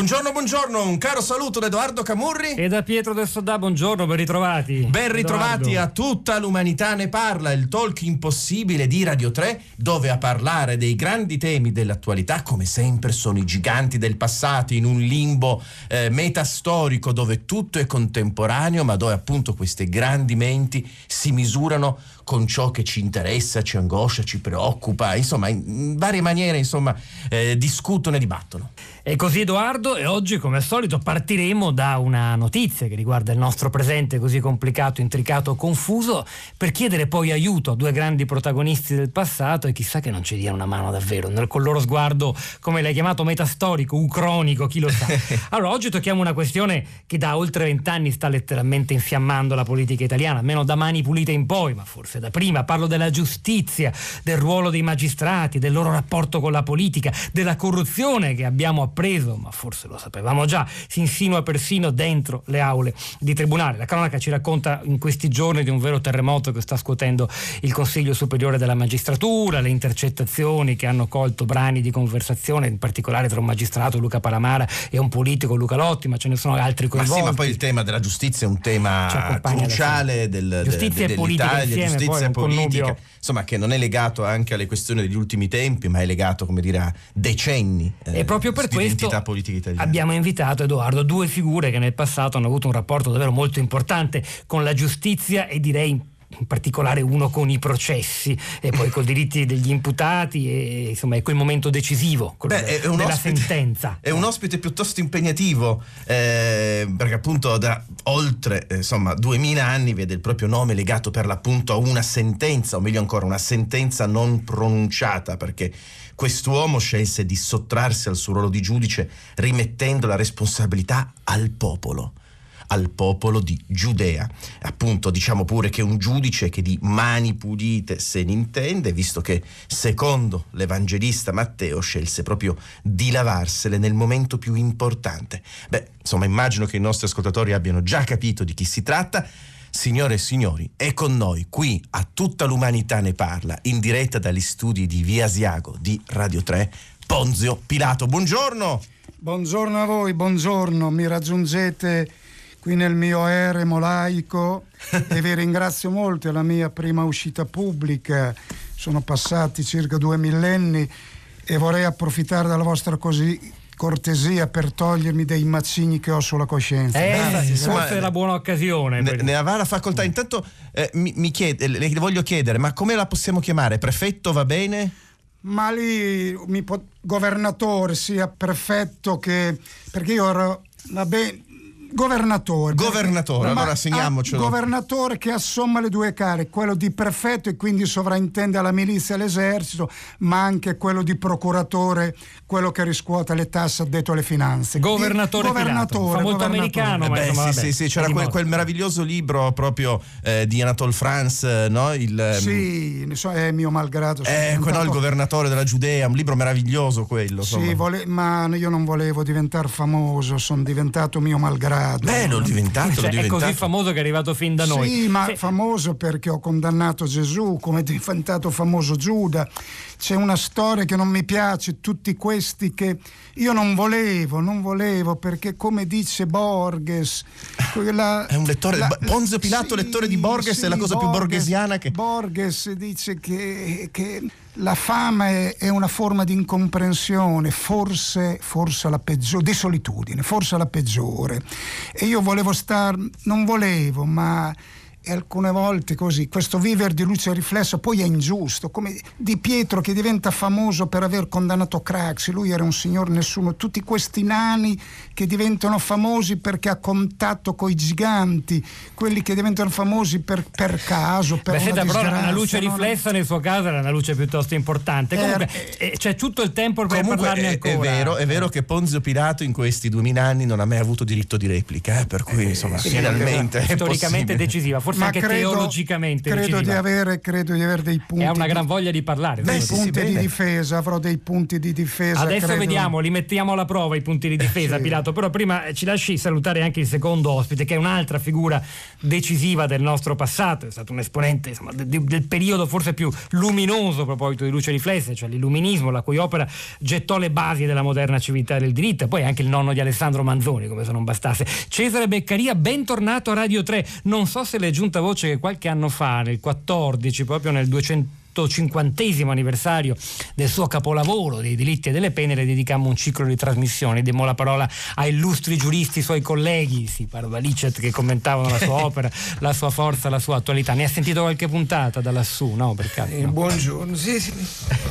Buongiorno, buongiorno, un caro saluto da Edoardo Camurri. E da Pietro del Soddà, buongiorno, ben ritrovati. Ben ritrovati Edoardo. a tutta l'umanità ne parla, il talk impossibile di Radio 3, dove a parlare dei grandi temi dell'attualità, come sempre, sono i giganti del passato, in un limbo eh, metastorico dove tutto è contemporaneo, ma dove appunto queste grandi menti si misurano con ciò che ci interessa, ci angoscia, ci preoccupa, insomma, in, varie maniere, insomma, eh, discutono e dibattono. E così Edoardo, e oggi come al solito partiremo da una notizia che riguarda il nostro presente così complicato, intricato, confuso, per chiedere poi aiuto a due grandi protagonisti del passato e chissà che non ci diano una mano davvero, con il loro sguardo, come l'hai chiamato, metastorico, ucronico, chi lo sa. Allora, oggi tocchiamo una questione che da oltre vent'anni sta letteralmente infiammando la politica italiana, almeno da mani pulite in poi, ma forse da prima. Parlo della giustizia, del ruolo dei magistrati, del loro rapporto con la politica, della corruzione che abbiamo appreso, ma forse lo sapevamo già, si insinua persino dentro le aule di tribunale. La cronaca ci racconta in questi giorni di un vero terremoto che sta scuotendo il Consiglio Superiore della Magistratura, le intercettazioni che hanno colto brani di conversazione, in particolare tra un magistrato Luca Palamara e un politico Luca Lotti, ma ce ne sono altri Ma coinvolti. sì, ma poi il tema della giustizia è un tema cruciale del, Giustizia de- e politica dell'Italia, insieme, è giustizia politica, insomma, che non è legato anche alle questioni degli ultimi tempi, ma è legato, come dire, a decenni eh, E proprio per di questo identità politica italiana. abbiamo invitato Edoardo due figure che nel passato hanno avuto un rapporto davvero molto importante con la giustizia e direi in particolare uno con i processi e poi con i diritti degli imputati e insomma è quel momento decisivo Beh, de- della ospite- sentenza. È un ospite piuttosto impegnativo, eh, perché appunto da oltre eh, insomma 2000 anni vede il proprio nome legato per l'appunto a una sentenza, o meglio ancora una sentenza non pronunciata, perché quest'uomo scelse di sottrarsi al suo ruolo di giudice rimettendo la responsabilità al popolo al popolo di Giudea. Appunto, diciamo pure che un giudice che di mani pulite se ne intende, visto che secondo l'Evangelista Matteo scelse proprio di lavarsele nel momento più importante. Beh, insomma, immagino che i nostri ascoltatori abbiano già capito di chi si tratta. Signore e signori, è con noi qui a tutta l'umanità ne parla, in diretta dagli studi di Via Asiago di Radio 3, Ponzio Pilato. Buongiorno! Buongiorno a voi, buongiorno, mi raggiungete qui nel mio eremo laico e vi ringrazio molto, è la mia prima uscita pubblica, sono passati circa due millenni e vorrei approfittare della vostra così cortesia per togliermi dei macigni che ho sulla coscienza. Eh, Grazie, forse insomma, è la buona occasione. Ne, ne avrà la facoltà. Intanto eh, mi, mi chiede, le voglio chiedere, ma come la possiamo chiamare? Prefetto va bene? Ma lì mi può- governatore sia perfetto che perché io ero vabbè governatore Governatore, Ma- allora segniamocelo. governatore che assomma le due cariche quello di prefetto e quindi sovrintende la milizia e l'esercito ma anche quello di procuratore quello che riscuota le tasse addetto alle finanze Governatore Di- Pilato. Fa molto americano, Eh beh, insomma, sì, vabbè, sì, sì, c'era quel, quel meraviglioso libro proprio eh, di Anatole France, eh, no? Il, ehm, sì ne so, è mio malgrado eh, no, il diventato- governatore della Giudea, un libro meraviglioso quello. Sì, vole- ma io non volevo diventare famoso, sono diventato mio malgrado. Beh, l'ho diventato, l'ho Cioè, è diventato. così famoso che è arrivato fin da noi. Sì, ma Se- famoso perché ho condannato Gesù, come è diventato famoso Giuda. C'è una storia che non mi piace, tutti questi che io non volevo, non volevo, perché come dice Borges... quella- È un lettore- Ponzio Pilato, lettore di Borges, è la cosa più borghesiana che- Borges dice che, che la fama è, è una forma di incomprensione, forse, forse la peggiore, di solitudine, forse la peggiore. E io volevo star, non volevo, ma e alcune volte così, questo vivere di luce riflessa poi è ingiusto, come Di Pietro che diventa famoso per aver condannato Craxi, lui era un signor nessuno, tutti questi nani che diventano famosi perché ha contatto con i giganti, quelli che diventano famosi per, per caso, per Beh, una senta, però una luce no? riflessa nel suo caso era una luce piuttosto importante. Comunque eh, c'è tutto il tempo per parlarne è, è ancora. vero, è vero che Ponzio Pilato in questi duemila anni non ha mai avuto diritto di replica, eh, per cui insomma Sì, finalmente è storicamente possibile. decisiva, forse Ma anche credo- teologicamente credo di avere, credo di avere dei punti ha una gran voglia di parlare. dei sì, punti di difesa, avrò dei punti di difesa. Adesso credo. vediamo, li mettiamo alla prova i punti di difesa, Sì. Pilato. Però prima eh, ci lasci salutare anche il secondo ospite, che è un'altra figura decisiva del nostro passato. È stato un esponente insomma, de- de- del periodo forse più luminoso a proposito di luce riflessa, cioè l'illuminismo, la cui opera gettò le basi della moderna civiltà del diritto. Poi anche il nonno di Alessandro Manzoni, come se non bastasse. Cesare Beccaria, bentornato a Radio 3. Non so se le giunta voce che qualche anno fa, nel 14, proprio nel 200 150 anniversario del suo capolavoro dei delitti e delle pene le dedicammo un ciclo di trasmissioni diamo la parola a illustri giuristi suoi colleghi sì, Parvalicet che commentavano la sua opera la sua forza, la sua attualità ne ha sentito qualche puntata da lassù, no? Per caso, Eh, no? buongiorno, sì, sì.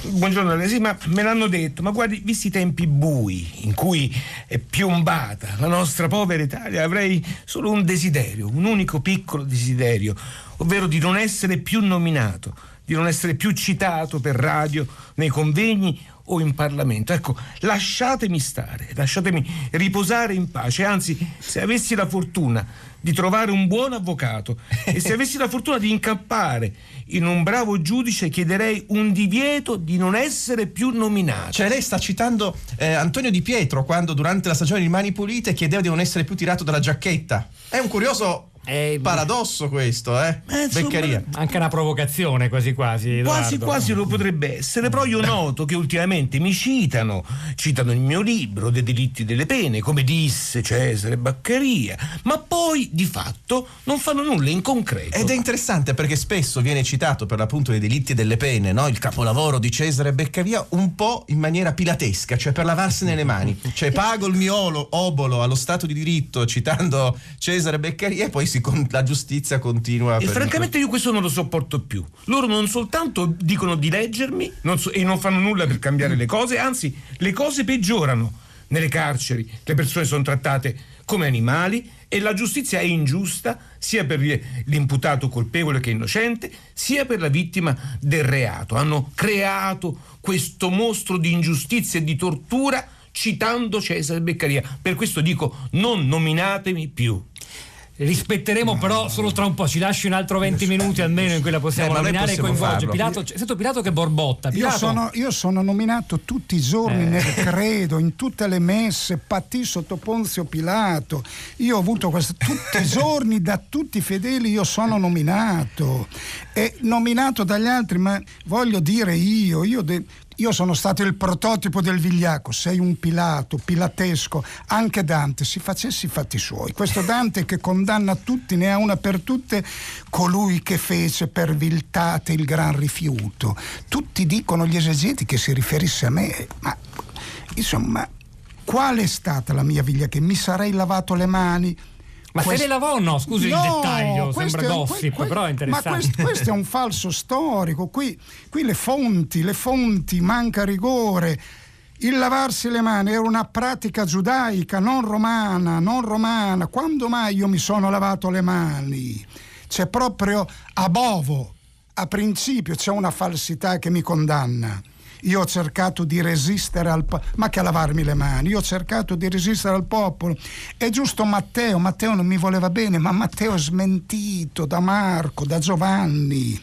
buongiorno a lei. sì, ma me l'hanno detto, ma guardi, visti i tempi bui in cui è piombata la nostra povera Italia, avrei solo un desiderio, un unico piccolo desiderio, ovvero di non essere più nominato, di non essere più citato per radio, nei convegni o in Parlamento. Ecco, lasciatemi stare, lasciatemi riposare in pace, anzi, se avessi la fortuna di trovare un buon avvocato e se avessi la fortuna di incappare in un bravo giudice chiederei un divieto di non essere più nominato. Cioè lei sta citando eh, Antonio Di Pietro quando durante la stagione di Mani Pulite chiedeva di non essere più tirato dalla giacchetta. È un curioso Eh, paradosso questo, eh? Eh, insomma, Beccaria. anche una provocazione quasi quasi Quasi Edoardo. quasi lo potrebbe essere, però io noto che ultimamente mi citano, citano il mio libro dei delitti e delle pene, come disse Cesare Baccaria, ma poi di fatto non fanno nulla in concreto. Ed è interessante perché spesso viene citato per l'appunto dei delitti e delle pene, no? il capolavoro di Cesare Beccavia, un po' in maniera pilatesca, cioè per lavarsene le mani. Cioè pago il mio olo- obolo allo Stato di diritto citando Cesare Beccaria e poi si la giustizia continua. E francamente io questo non lo sopporto più. Loro non soltanto dicono di leggermi non so- e non fanno nulla per cambiare le cose, anzi le cose peggiorano. Nelle carceri le persone sono trattate come animali e la giustizia è ingiusta sia per l'imputato colpevole che innocente, sia per la vittima del reato. Hanno creato questo mostro di ingiustizia e di tortura citando Cesare Beccaria. Per questo dico non nominatemi più. Rispetteremo però solo tra un po', ci lasci un altro 20 minuti almeno in cui la possiamo Eh, ma noi nominare e possiamo coinvolgere. Pilato, sento Pilato che borbotta. Io Pilato, sono, io sono nominato tutti i giorni Eh. nel credo, in tutte le messe, patì sotto Ponzio Pilato. Io ho avuto questo tutti i giorni da tutti i fedeli, io sono nominato. E nominato dagli altri, ma voglio dire io, io, de- io sono stato il prototipo del vigliacco, sei un Pilato, pilatesco. Anche Dante si facesse i fatti suoi. Questo Dante che condanna tutti, ne ha una per tutte, colui che fece per viltate il gran rifiuto. Tutti dicono gli esegeti che si riferisse a me, ma insomma, qual è stata la mia viglia? Che mi sarei lavato le mani? Ma se Quest- le lavò o no? Scusi il No, dettaglio, questo sembra gossip, que- però è interessante. Ma questo, questo è un falso storico. Qui, qui le fonti, le fonti, manca rigore. Il lavarsi le mani era una pratica giudaica, non romana, non romana. Quando mai io mi sono lavato le mani? C'è proprio a bovo, a principio, c'è una falsità che mi condanna. Io ho cercato di resistere al popolo, ma che a lavarmi le mani, io ho cercato di resistere al popolo. È giusto Matteo, Matteo non mi voleva bene, ma Matteo è smentito da Marco, da Giovanni,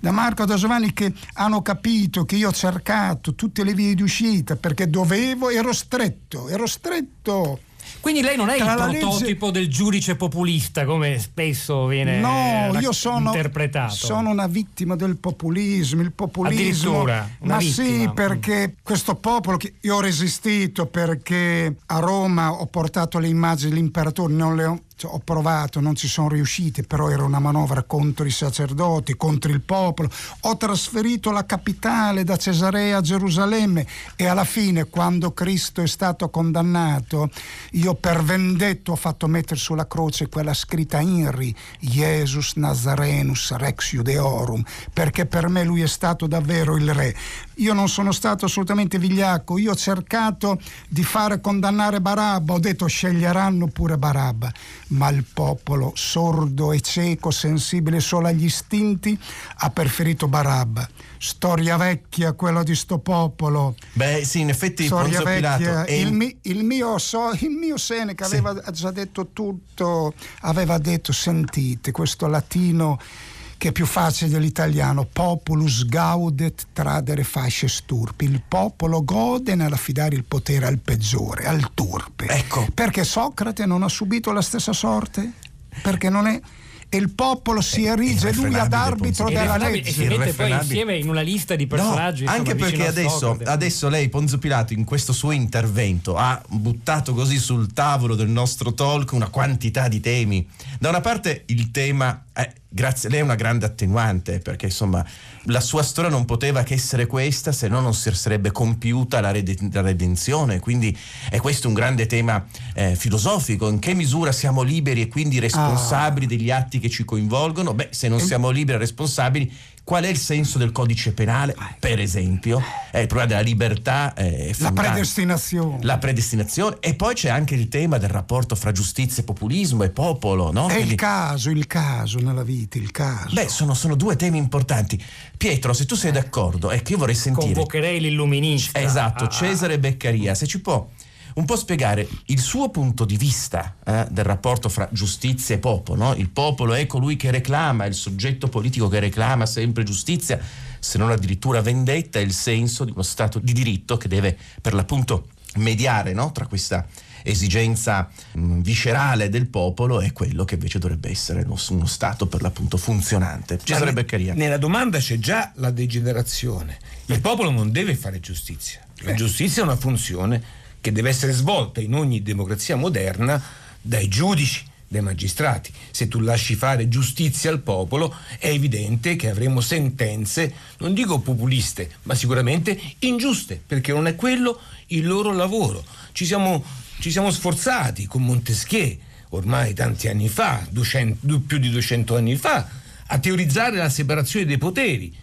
da Marco e da Giovanni che hanno capito che io ho cercato tutte le vie di uscita perché dovevo, ero stretto, ero stretto. Quindi lei non è il Tra legge- prototipo del giudice populista, come spesso viene No, eh, io sono, interpretato. sono una vittima del populismo. Il populismo. Una Ma vittima. sì, perché questo popolo che io ho resistito perché a Roma ho portato le immagini dell'imperatore, non le ho. Ho provato, non ci sono riusciti, però era una manovra contro i sacerdoti, contro il popolo. Ho trasferito la capitale da Cesarea a Gerusalemme e alla fine, quando Cristo è stato condannato, io per vendetto ho fatto mettere sulla croce quella scritta Inri, Jesus Nazarenus Rex Judeorum, perché per me lui è stato davvero il re. Io non sono stato assolutamente vigliacco, io ho cercato di fare condannare Barabba, ho detto sceglieranno pure Barabba, ma il popolo sordo e cieco, sensibile solo agli istinti, ha preferito Barabba. Storia vecchia quella di sto popolo. Beh, sì, in effetti Storia vecchia. è Il, mi- il mio so- il mio Seneca Sì. aveva già detto tutto, aveva detto sentite questo latino che è più facile dell'italiano, populus gaudet tradere fasce sturpi, il popolo gode nell'affidare il potere al peggiore, al turpe. Ecco. Perché Socrate non ha subito la stessa sorte? Perché non è... E il popolo si erige lui ad arbitro della Irrefrenabile, e legge. si mette poi insieme in una lista di No, personaggi. insomma, anche perché adesso, adesso lei, Ponzio Pilato, in questo suo intervento ha buttato così sul tavolo del nostro talk una quantità di temi. Da una parte il tema, eh, grazie, lei è una grande attenuante perché insomma la sua storia non poteva che essere questa se no non si sarebbe compiuta la, rede- la redenzione. Quindi è questo un grande tema eh, filosofico. In che misura siamo liberi e quindi responsabili degli atti che ci coinvolgono? Beh, se non siamo liberi e responsabili, qual è il senso del codice penale? Per esempio, è il problema della libertà. eh, è La predestinazione. La predestinazione e poi c'è anche il tema del rapporto fra giustizia e populismo e popolo, no? È il Quindi- caso, il caso nella vita, il caso. Beh, sono, sono due temi importanti. Pietro, se tu sei d'accordo, è che io vorrei sentire. Convocherei l'illuminista. Esatto, Ah, Cesare Beccaria, se ci può un po' spiegare il suo punto di vista eh, del rapporto fra giustizia e popolo. no? Il popolo è colui che reclama, il soggetto politico che reclama sempre giustizia, se non addirittura vendetta, è il senso di uno Stato di diritto che deve per l'appunto mediare no? tra questa esigenza mh, viscerale del popolo e quello che invece dovrebbe essere uno, uno Stato per l'appunto funzionante. Cesare Ma ne- Beccaria. Nella domanda c'è già la degenerazione. Il popolo non deve fare giustizia. La giustizia è una funzione che deve essere svolta in ogni democrazia moderna dai giudici, dai magistrati. Se tu lasci fare giustizia al popolo, è evidente che avremo sentenze, non dico populiste, ma sicuramente ingiuste, perché non è quello il loro lavoro. Ci siamo, ci siamo sforzati con Montesquieu, ormai tanti anni fa, 200 più di 200 anni fa, a teorizzare la separazione dei poteri.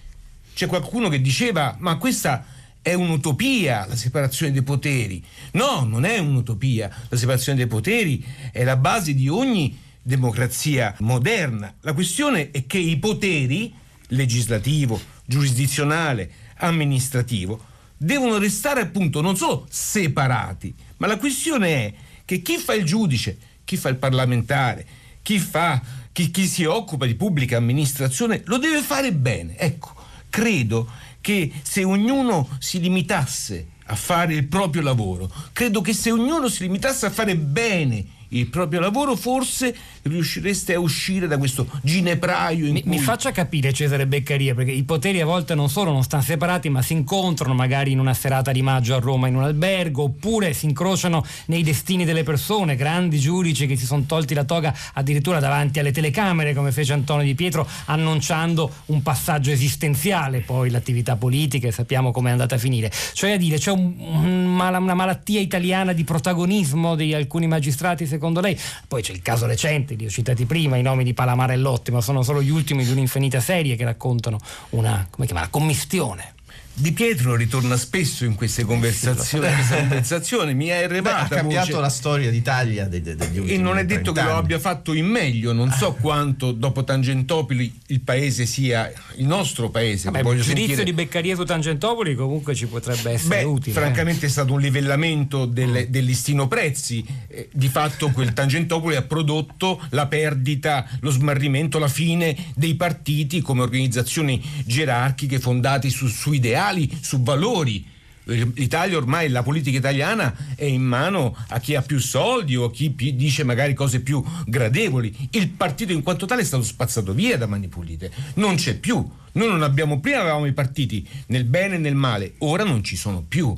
C'è qualcuno che diceva, ma questa è un'utopia, la separazione dei poteri. No, non è un'utopia. La separazione dei poteri è la base di ogni democrazia moderna. La questione è che i poteri, legislativo, giurisdizionale, amministrativo, devono restare appunto non solo separati, ma la questione è che chi fa il giudice, chi fa il parlamentare, chi fa chi, chi si occupa di pubblica amministrazione lo deve fare bene. Ecco, credo che se ognuno si limitasse a fare il proprio lavoro, credo che se ognuno si limitasse a fare bene il proprio lavoro, forse riuscireste a uscire da questo ginepraio in Mi, cui mi faccia capire Cesare Beccaria, perché i poteri a volte non solo non stanno separati, ma si incontrano magari in una serata di maggio a Roma in un albergo, oppure si incrociano nei destini delle persone, grandi giudici che si sono tolti la toga addirittura davanti alle telecamere, come fece Antonio Di Pietro, annunciando un passaggio esistenziale, poi l'attività politica e sappiamo come è andata a finire. Cioè a dire, c'è un- una malattia italiana di protagonismo di alcuni magistrati, secondo lei? Poi c'è il caso recente, li ho citati prima, i nomi di Palamara e Lotti, ma sono solo gli ultimi di un'infinita serie che raccontano una, come chiamala, commistione. Di Pietro ritorna spesso in queste conversazioni, in questa conversazione, mi è Beh, arrivata ha cambiato voce- la storia d'Italia de- de- degli ultimi E non è detto che 30 lo anni. abbia fatto in meglio, non so quanto dopo Tangentopoli il paese sia il nostro paese. Vabbè, il giudizio sentire- di Beccaria su Tangentopoli comunque ci potrebbe essere Beh, utile. eh. francamente è stato un livellamento del, del listino prezzi. Eh, di fatto quel Tangentopoli ha prodotto la perdita, lo smarrimento, la fine dei partiti come organizzazioni gerarchiche fondate su, su ideali, su valori. L'Italia ormai, la politica italiana è in mano a chi ha più soldi o a chi dice magari cose più gradevoli. Il partito in quanto tale è stato spazzato via da Mani Pulite, non c'è più. Noi non abbiamo, prima avevamo i partiti nel bene e nel male, ora non ci sono più.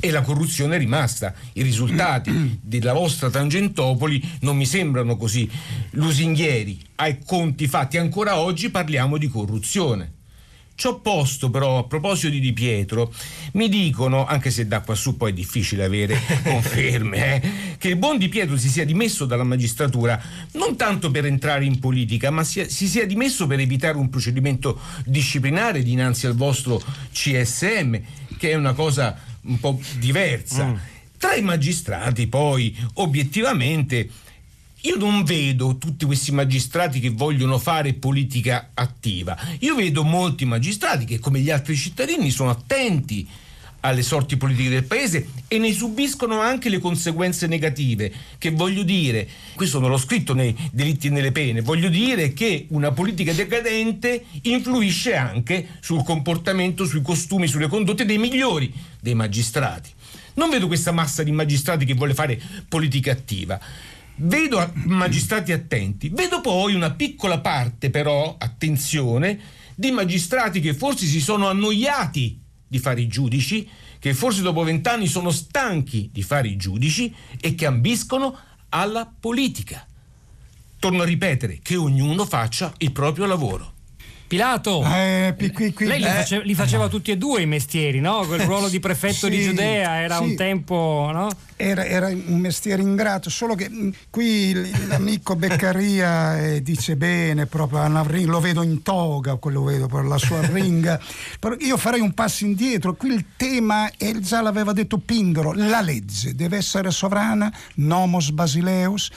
e la corruzione è rimasta. I risultati della vostra Tangentopoli non mi sembrano così lusinghieri. Ai conti fatti ancora oggi parliamo di corruzione. Ciò posto però, a proposito di Di Pietro, mi dicono, anche se da qua su poi è difficile avere conferme, eh, che il buon Di Pietro si sia dimesso dalla magistratura non tanto per entrare in politica, ma sia, si sia dimesso per evitare un procedimento disciplinare dinanzi al vostro CSM, che è una cosa un po' diversa. Mm. Tra i magistrati poi, obiettivamente, io non vedo tutti questi magistrati che vogliono fare politica attiva. Io vedo molti magistrati che, come gli altri cittadini, sono attenti alle sorti politiche del paese e ne subiscono anche le conseguenze negative. Che voglio dire, questo non l'ho scritto nei delitti e nelle pene, voglio dire che una politica decadente influisce anche sul comportamento, sui costumi, sulle condotte dei migliori dei magistrati. Non vedo questa massa di magistrati che vuole fare politica attiva. Vedo magistrati attenti, vedo poi una piccola parte però, attenzione, di magistrati che forse si sono annoiati di fare i giudici, che forse dopo vent'anni sono stanchi di fare i giudici e che ambiscono alla politica. Torno a ripetere che ognuno faccia il proprio lavoro. Pilato, eh, qui, qui, lei li, eh, face, li, faceva tutti e due i mestieri, no? Quel ruolo di prefetto sì, di Giudea era sì. un tempo, no? Era, era, un mestiere ingrato, solo che mh, qui l'amico Beccaria eh, dice bene, proprio lo vedo in toga, quello vedo per la sua ringa. Però io farei un passo indietro, qui il tema, e già l'aveva detto Pindoro, la legge deve essere sovrana, nomos basileus,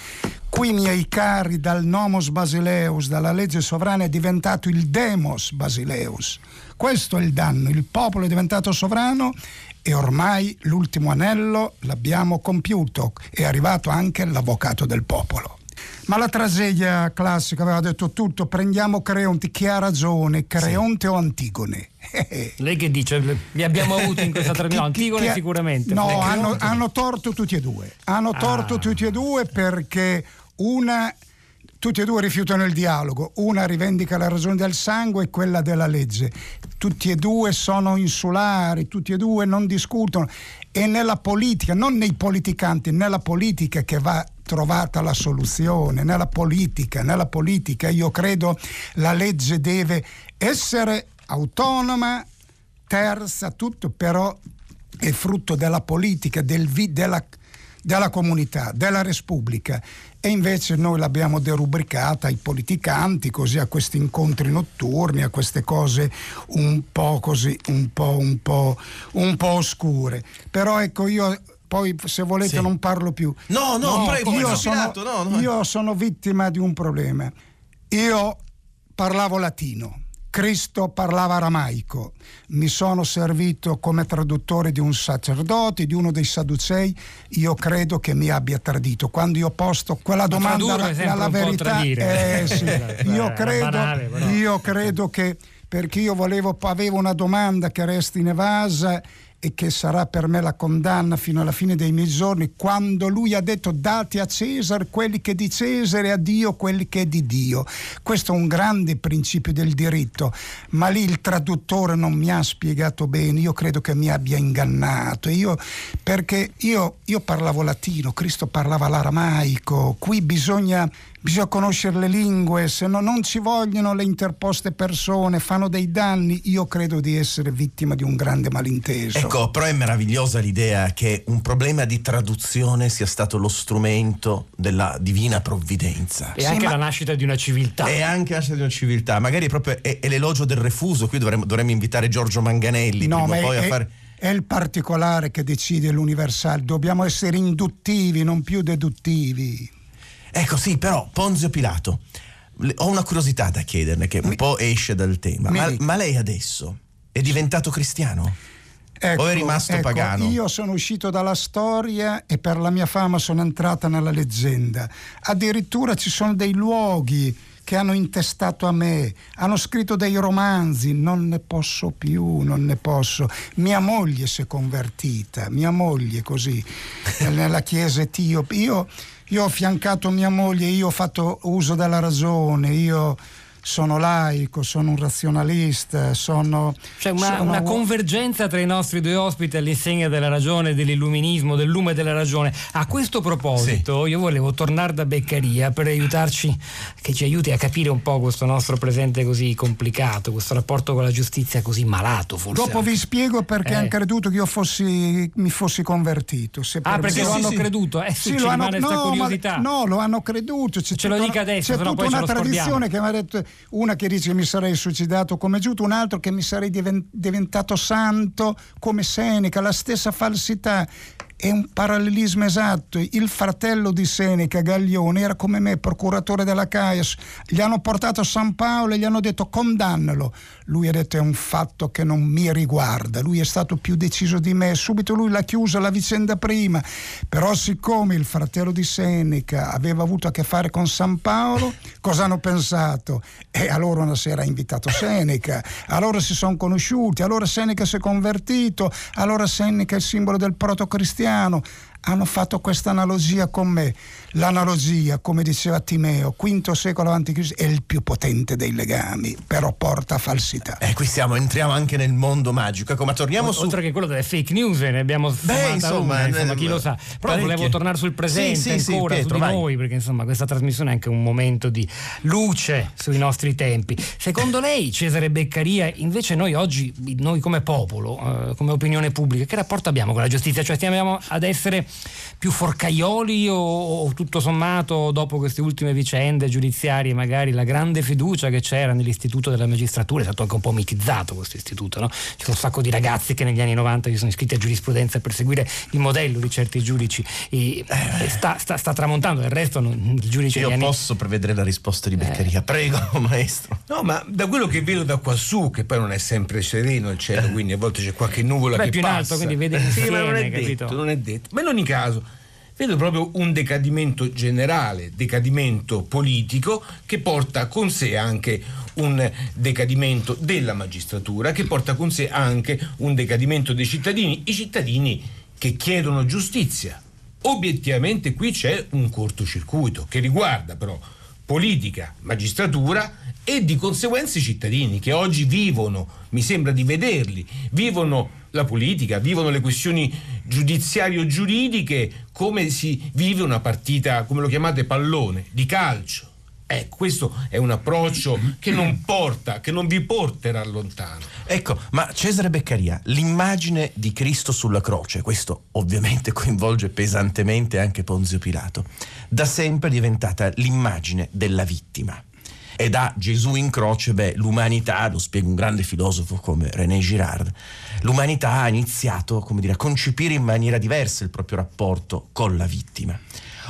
qui miei cari dal nomos basileus, dalla legge sovrana è diventato il demos basileus. Questo è il danno, il popolo è diventato sovrano e ormai l'ultimo anello l'abbiamo compiuto, è arrivato anche l'avvocato del popolo. Ma la tragedia classica aveva detto tutto, prendiamo Creonte, chi ha ragione, Creonte sì. o Antigone? Lei che dice? Li abbiamo avuti in questa trasmissione, Antigone ha... sicuramente. No, hanno, hanno, torto tutti e due, hanno ah. torto tutti e due perché una tutti e due rifiutano il dialogo, una rivendica la ragione del sangue e quella della legge, tutti e due sono insulari, tutti e due non discutono. E nella politica, non nei politicanti, nella politica che va trovata la soluzione, nella politica, nella politica io credo la legge deve essere autonoma, terza, tutto, però è frutto della politica, del, della, della comunità, della Repubblica e invece noi l'abbiamo derubricata ai politicanti, così a questi incontri notturni, a queste cose un po' così, un po', un po', un po oscure. Però ecco io poi se volete sì. non parlo più. No, no, no prego, io, sono, no, no. io sono vittima di un problema. Io parlavo latino Cristo parlava aramaico. Mi sono servito come traduttore di un sacerdote, di uno dei Sadducei. Io credo che mi abbia tradito. Quando io posto quella domanda alla, alla verità, eh, sì, io, credo, banale, io credo che perché io volevo, avevo una domanda che resti in evasa e che sarà per me la condanna fino alla fine dei miei giorni, quando lui ha detto date a Cesare quelli che di Cesare a Dio quelli che è di Dio. Questo è un grande principio del diritto, ma lì il traduttore non mi ha spiegato bene, io credo che mi abbia ingannato, io, perché io, io parlavo latino, Cristo parlava l'aramaico, qui bisogna bisogna conoscere le lingue, se no non ci vogliono le interposte persone, fanno dei danni, io credo di essere vittima di un grande malinteso. Ecco, però è meravigliosa l'idea che un problema di traduzione sia stato lo strumento della divina provvidenza. E sì, anche ma... la nascita di una civiltà. E anche la nascita di una civiltà, magari proprio è, è l'elogio del refuso, qui dovremmo, dovremmo invitare Giorgio Manganelli no, prima o poi è, a fare è il particolare che decide l'universale. Dobbiamo essere induttivi, non più deduttivi. Ecco sì, però Ponzio Pilato, ho una curiosità da chiederne che un mi, po' esce dal tema, ma, ma, lei adesso è diventato cristiano? Ecco, o è rimasto ecco, pagano? Io sono uscito dalla storia e per la mia fama sono entrata nella leggenda. Addirittura ci sono dei luoghi che hanno intestato a me, hanno scritto dei romanzi, non ne posso più, non ne posso. Mia moglie si è convertita, mia moglie così, nella chiesa etiope. Io io ho affiancato mia moglie, io ho fatto uso della ragione, io sono laico, sono un razionalista, sono... C'è una, sono una convergenza tra i nostri due ospiti all'insegna della ragione, dell'illuminismo, del lume della ragione. A questo proposito, io volevo tornare da Beccaria per aiutarci, che ci aiuti a capire un po' questo nostro presente così complicato, questo rapporto con la giustizia così malato forse. Dopo anche. vi spiego perché Eh. hanno creduto che io fossi, mi fossi convertito. Se Ah, per- perché Sì, lo sì, hanno sì. creduto? Eh sì, Sì, lo hanno- no, ma- no, lo hanno creduto. C'è Ce lo dica adesso, C'è tutta una tradizione che mi ha detto una che dice mi sarei suicidato come Giuto, un altro che mi sarei diven- diventato santo come Seneca, la stessa falsità. È un parallelismo esatto. Il fratello di Seneca, Gaglione, era come me, procuratore della Caius. Gli hanno portato a San Paolo e gli hanno detto condannalo. Lui ha detto è un fatto che non mi riguarda. Lui è stato più deciso di me. Subito lui l'ha chiusa la vicenda prima. Però siccome il fratello di Seneca aveva avuto a che fare con San Paolo, cosa hanno pensato? E allora una sera ha invitato Seneca, allora si sono conosciuti, allora Seneca si è convertito, allora Seneca è il simbolo del protocristiano. Hanno fatto questa analogia con me. L'analogia, come diceva Timeo, V secolo a.C., è il più potente dei legami, però porta a falsità. Eh, qui siamo, entriamo anche nel mondo magico. Ecco, ma torniamo su. Oltre che quello delle fake news, ne abbiamo sfumata insomma, una, insomma, eh, chi lo sa. Però parecchie. volevo tornare sul presente Sì, sì, sì, ancora, Pietro, su di vai. noi, perché insomma questa trasmissione è anche un momento di luce sui nostri tempi. Secondo lei, Cesare Beccaria, invece noi oggi, noi come popolo, eh, come opinione pubblica, che rapporto abbiamo con la giustizia? Cioè stiamo ad essere più forcaioli o, o tutto sommato dopo queste ultime vicende giudiziarie, magari la grande fiducia che c'era nell'istituto della magistratura, è stato anche un po' mitizzato questo istituto, no? Sono un sacco di ragazzi che negli anni 90 si sono iscritti a giurisprudenza per seguire il modello di certi giudici e, e sta, sta- sta tramontando, del resto non- il giudice Io anni... posso prevedere la risposta di Beccaria. Prego, maestro. No, ma da quello che vedo da quassù, che poi non è sempre sereno il cielo, quindi a volte c'è qualche nuvola Beh, che più in passa. alto, quindi vede Sì, ma non è insieme, capito? detto, non è detto. Ma in ogni caso, vedo proprio un decadimento generale, decadimento politico che porta con sé anche un decadimento della magistratura, che porta con sé anche un decadimento dei cittadini, i cittadini che chiedono giustizia. Obiettivamente qui c'è un cortocircuito che riguarda però politica, magistratura e di conseguenza i cittadini che oggi vivono, mi sembra di vederli, vivono la politica, vivono le questioni giudiziario-giuridiche come si vive una partita, come lo chiamate, pallone, di calcio. Ecco, questo è un approccio che non porta, che non vi porterà lontano. Ecco, ma Cesare Beccaria, l'immagine di Cristo sulla croce, questo ovviamente coinvolge pesantemente anche Ponzio Pilato, da sempre è diventata l'immagine della vittima. E da Gesù in croce, beh, l'umanità, lo spiega un grande filosofo come René Girard, l'umanità ha iniziato, come dire, a concepire in maniera diversa il proprio rapporto con la vittima.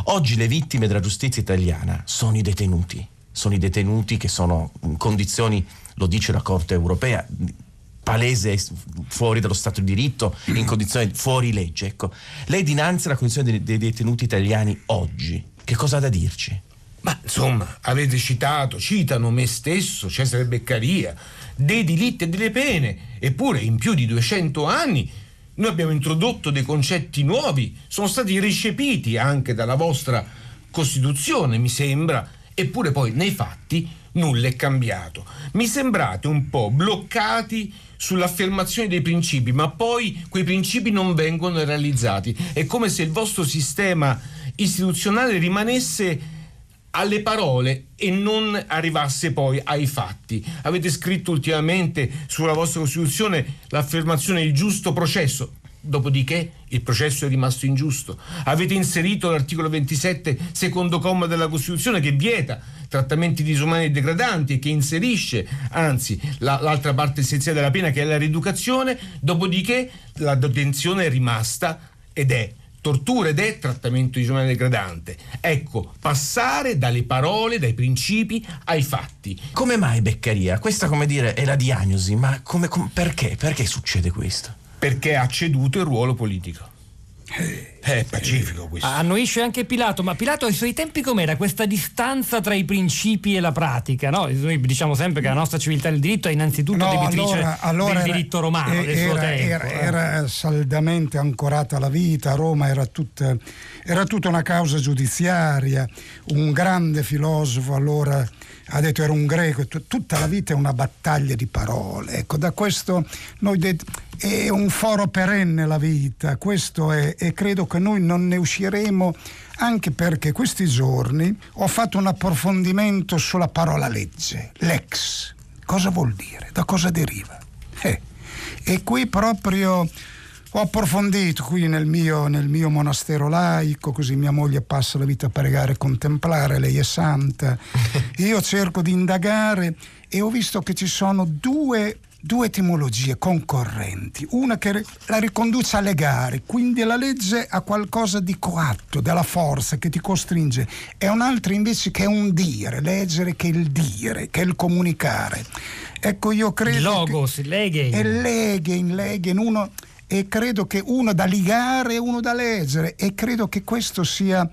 Oggi le vittime della giustizia italiana sono i detenuti, sono i detenuti che sono in condizioni, lo dice la Corte europea, palese fuori dallo Stato di diritto, in condizioni fuori legge. Ecco, lei dinanzi alla condizione dei, dei detenuti italiani oggi, che cosa ha da dirci? Ma insomma, avete citato, citano me stesso, Cesare Beccaria, dei diritti e delle pene, eppure in più di 200 anni noi abbiamo introdotto dei concetti nuovi, sono stati recepiti anche dalla vostra Costituzione, mi sembra, eppure poi nei fatti nulla è cambiato. Mi sembrate un po' bloccati sull'affermazione dei principi, ma poi quei principi non vengono realizzati. È come se il vostro sistema istituzionale rimanesse alle parole e non arrivasse poi ai fatti. Avete scritto ultimamente sulla vostra Costituzione l'affermazione il giusto processo. Dopodiché il processo è rimasto ingiusto. Avete inserito l'articolo 27, secondo comma della Costituzione, che vieta trattamenti disumani e degradanti e che inserisce, anzi, la- l'altra parte essenziale della pena, che è la rieducazione. Dopodiché la detenzione è rimasta ed è tortura ed è trattamento disumano e degradante. Ecco, passare dalle parole, dai principi ai fatti. Come mai Beccaria? Questa, come dire, è la diagnosi, ma come, com- perché? Perché succede questo? Perché ha ceduto il ruolo politico. È pacifico questo. Annuisce anche Pilato, ma Pilato ai suoi tempi com'era questa distanza tra i principi e la pratica? No? Noi diciamo sempre che la nostra civiltà del diritto è innanzitutto No, debitrice allora- allora del era- diritto romano eh, del suo era, tempo. era- eh. era saldamente ancorata alla vita, Roma era tutta, era tutta una causa giudiziaria, un grande filosofo allora ha detto era un greco, tu- tutta la vita è una battaglia di parole, ecco da questo noi de- è un foro perenne la vita, questo è e credo che noi non ne usciremo anche perché questi giorni ho fatto un approfondimento sulla parola legge, l'ex, cosa vuol dire, da cosa deriva? Eh, e qui proprio ho approfondito qui nel mio, nel mio monastero laico, così mia moglie passa la vita a pregare e contemplare, lei è santa. Io cerco di indagare e ho visto che ci sono due, due etimologie concorrenti. Una che la riconduce alle gare, quindi la legge ha qualcosa di coatto, della forza che ti costringe, e un'altra invece che è un dire, leggere che è il dire, che è il comunicare. Ecco, io credo. Il logos, il leghe. È leghe in leghe in uno e credo che uno da ligare e uno da leggere e credo che questo sia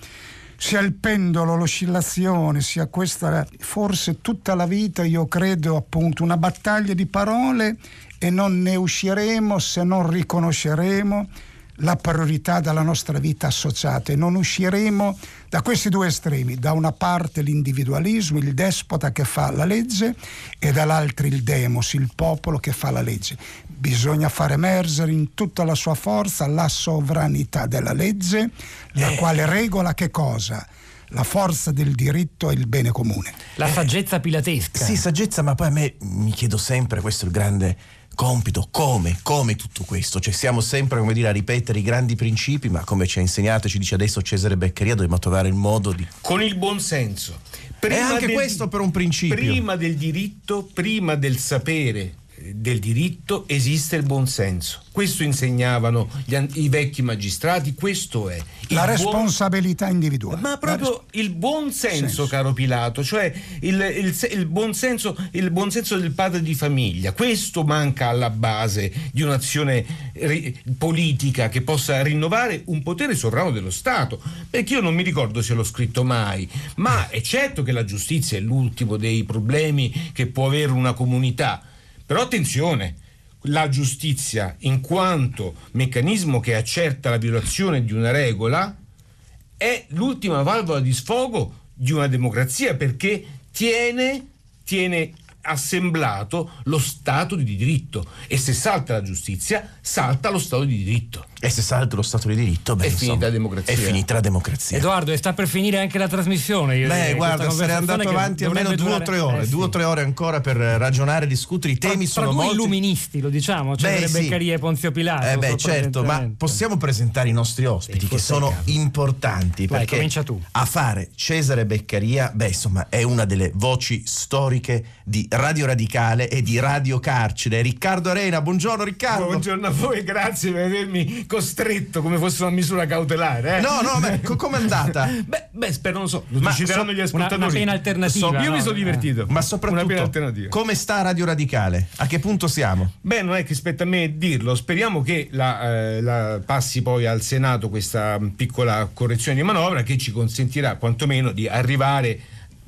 sia il pendolo, l'oscillazione, sia questa forse tutta la vita io credo appunto una battaglia di parole e non ne usciremo se non riconosceremo la priorità della nostra vita associata e non usciremo da questi due estremi, da una parte l'individualismo, il despota che fa la legge e dall'altra il demos, il popolo che fa la legge. Bisogna far emergere in tutta la sua forza la sovranità della legge, la quale regola che cosa? La forza del diritto e il bene comune. La saggezza pilatesca. Sì, saggezza, ma poi a me mi chiedo sempre, questo è il grande compito, come, come tutto questo? Cioè siamo sempre, come dire, a ripetere i grandi principi, ma come ci ha insegnato, ci dice adesso Cesare Beccaria, dobbiamo trovare il modo di... Con il buon senso. E anche questo per un principio. Prima del diritto, prima del sapere del diritto esiste il buon senso. Questo insegnavano gli i vecchi magistrati, questo è. Il La buon- responsabilità individuale. Ma proprio il buon senso, Senso. caro Pilato, cioè il, il il buon senso, il buon senso del padre di famiglia. Questo manca alla base di un'azione ri- politica che possa rinnovare un potere sovrano dello Stato. Perché io non mi ricordo se l'ho scritto mai, ma è certo che la giustizia è l'ultimo dei problemi che può avere una comunità. Però attenzione, la giustizia in quanto meccanismo che accerta la violazione di una regola è l'ultima valvola di sfogo di una democrazia perché tiene, tiene assemblato lo Stato di diritto e se salta la giustizia salta lo Stato di diritto. E se salta lo Stato di diritto, beh, È insomma, finita la democrazia. È finita la democrazia. Edoardo, e sta per finire anche la trasmissione. Io Beh, guarda, sarei andato avanti almeno due o tre ore, eh, due o tre ore ancora per ragionare, discutere. I temi tra, sono tra due molti. illuministi, lo diciamo, cioè Beh, sì. Beccaria e Ponzio Pilato. Eh beh, certo, ma possiamo presentare i nostri ospiti Sì, che sono importanti Vai, perché comincia tu. a fare Cesare Beccaria, beh, insomma, è una delle voci storiche di Radio Radicale e di Radio Carcere. Riccardo Arena, buongiorno Riccardo. Buongiorno a voi, grazie per avermi costretto come fosse una misura cautelare. eh. No, no, beh, co- com'è andata? Beh, beh, spero non so, lo Ma decideranno so- gli una, ascoltatori. una pena alternativa. So- io no? mi sono divertito. Ma una soprattutto, come sta Radio Radicale? A che punto siamo? Beh, non è che spetta a me dirlo, speriamo che la, eh, la passi poi al Senato questa piccola correzione di manovra che ci consentirà quantomeno di arrivare,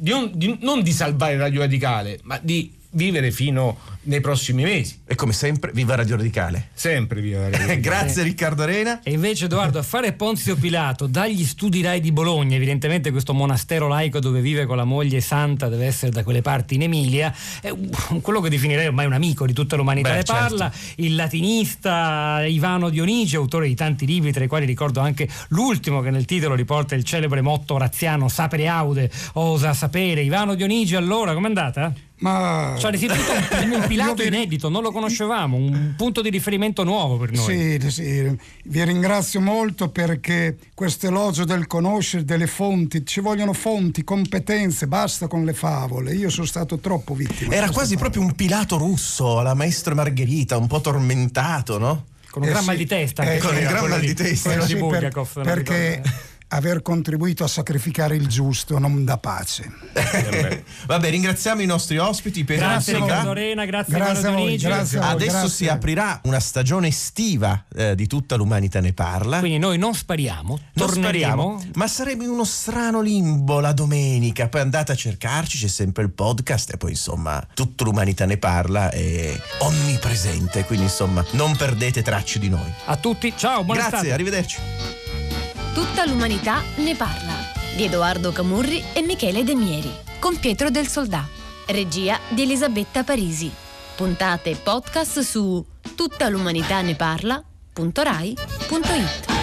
di non, di- non di salvare Radio Radicale, ma di vivere fino nei prossimi mesi. E come sempre, viva Radio Radicale. Sempre viva Radio Radicale. Grazie Riccardo Arena. E invece Edoardo, a fare Ponzio Pilato dagli studi Rai di Bologna, evidentemente questo monastero laico dove vive con la moglie santa deve essere da quelle parti in Emilia, è un- quello che definirei ormai un amico di tutta l'umanità Beh, ne certo. parla, il latinista Ivano Dionigi, autore di tanti libri, tra i quali ricordo anche l'ultimo che nel titolo riporta il celebre motto oraziano Sapere aude, osa sapere. Ivano Dionigi allora, com'è andata? Ma Cioè, istituito un, un Pilato inedito, non lo conoscevamo, un punto di riferimento nuovo per noi. Sì, sì, vi ringrazio molto perché questo elogio del conoscere delle fonti, ci vogliono fonti, competenze, basta con le favole. Io sono stato troppo vittima. Era quasi favole. proprio un Pilato russo, la maestra Margherita, un po' tormentato, no? Con un Eh gran sì, mal di testa. eh, con un gran mal di- testa. Eh di sì, per- perché ricordo. Aver contribuito a sacrificare il giusto, non da pace. Vabbè, ringraziamo i nostri ospiti per Grazie. Riccardo Arena, grazie, Grazie a voi, grazie a voi. Adesso grazie. si aprirà una stagione estiva eh, di tutta l'umanità ne parla. Quindi noi non spariamo, Non torneremo. spariamo, ma saremo in uno strano limbo la domenica. Poi andate a cercarci, c'è sempre il podcast e poi insomma tutta l'umanità ne parla è onnipresente. Quindi insomma non perdete tracce di noi. A tutti, ciao, buona Grazie, estate. arrivederci. Tutta l'umanità ne parla. Di Edoardo Camurri e Michele Demieri. Con Pietro del Soldà. Regia di Elisabetta Parisi. Puntate podcast su tuttalumanitaneparla.rai.it.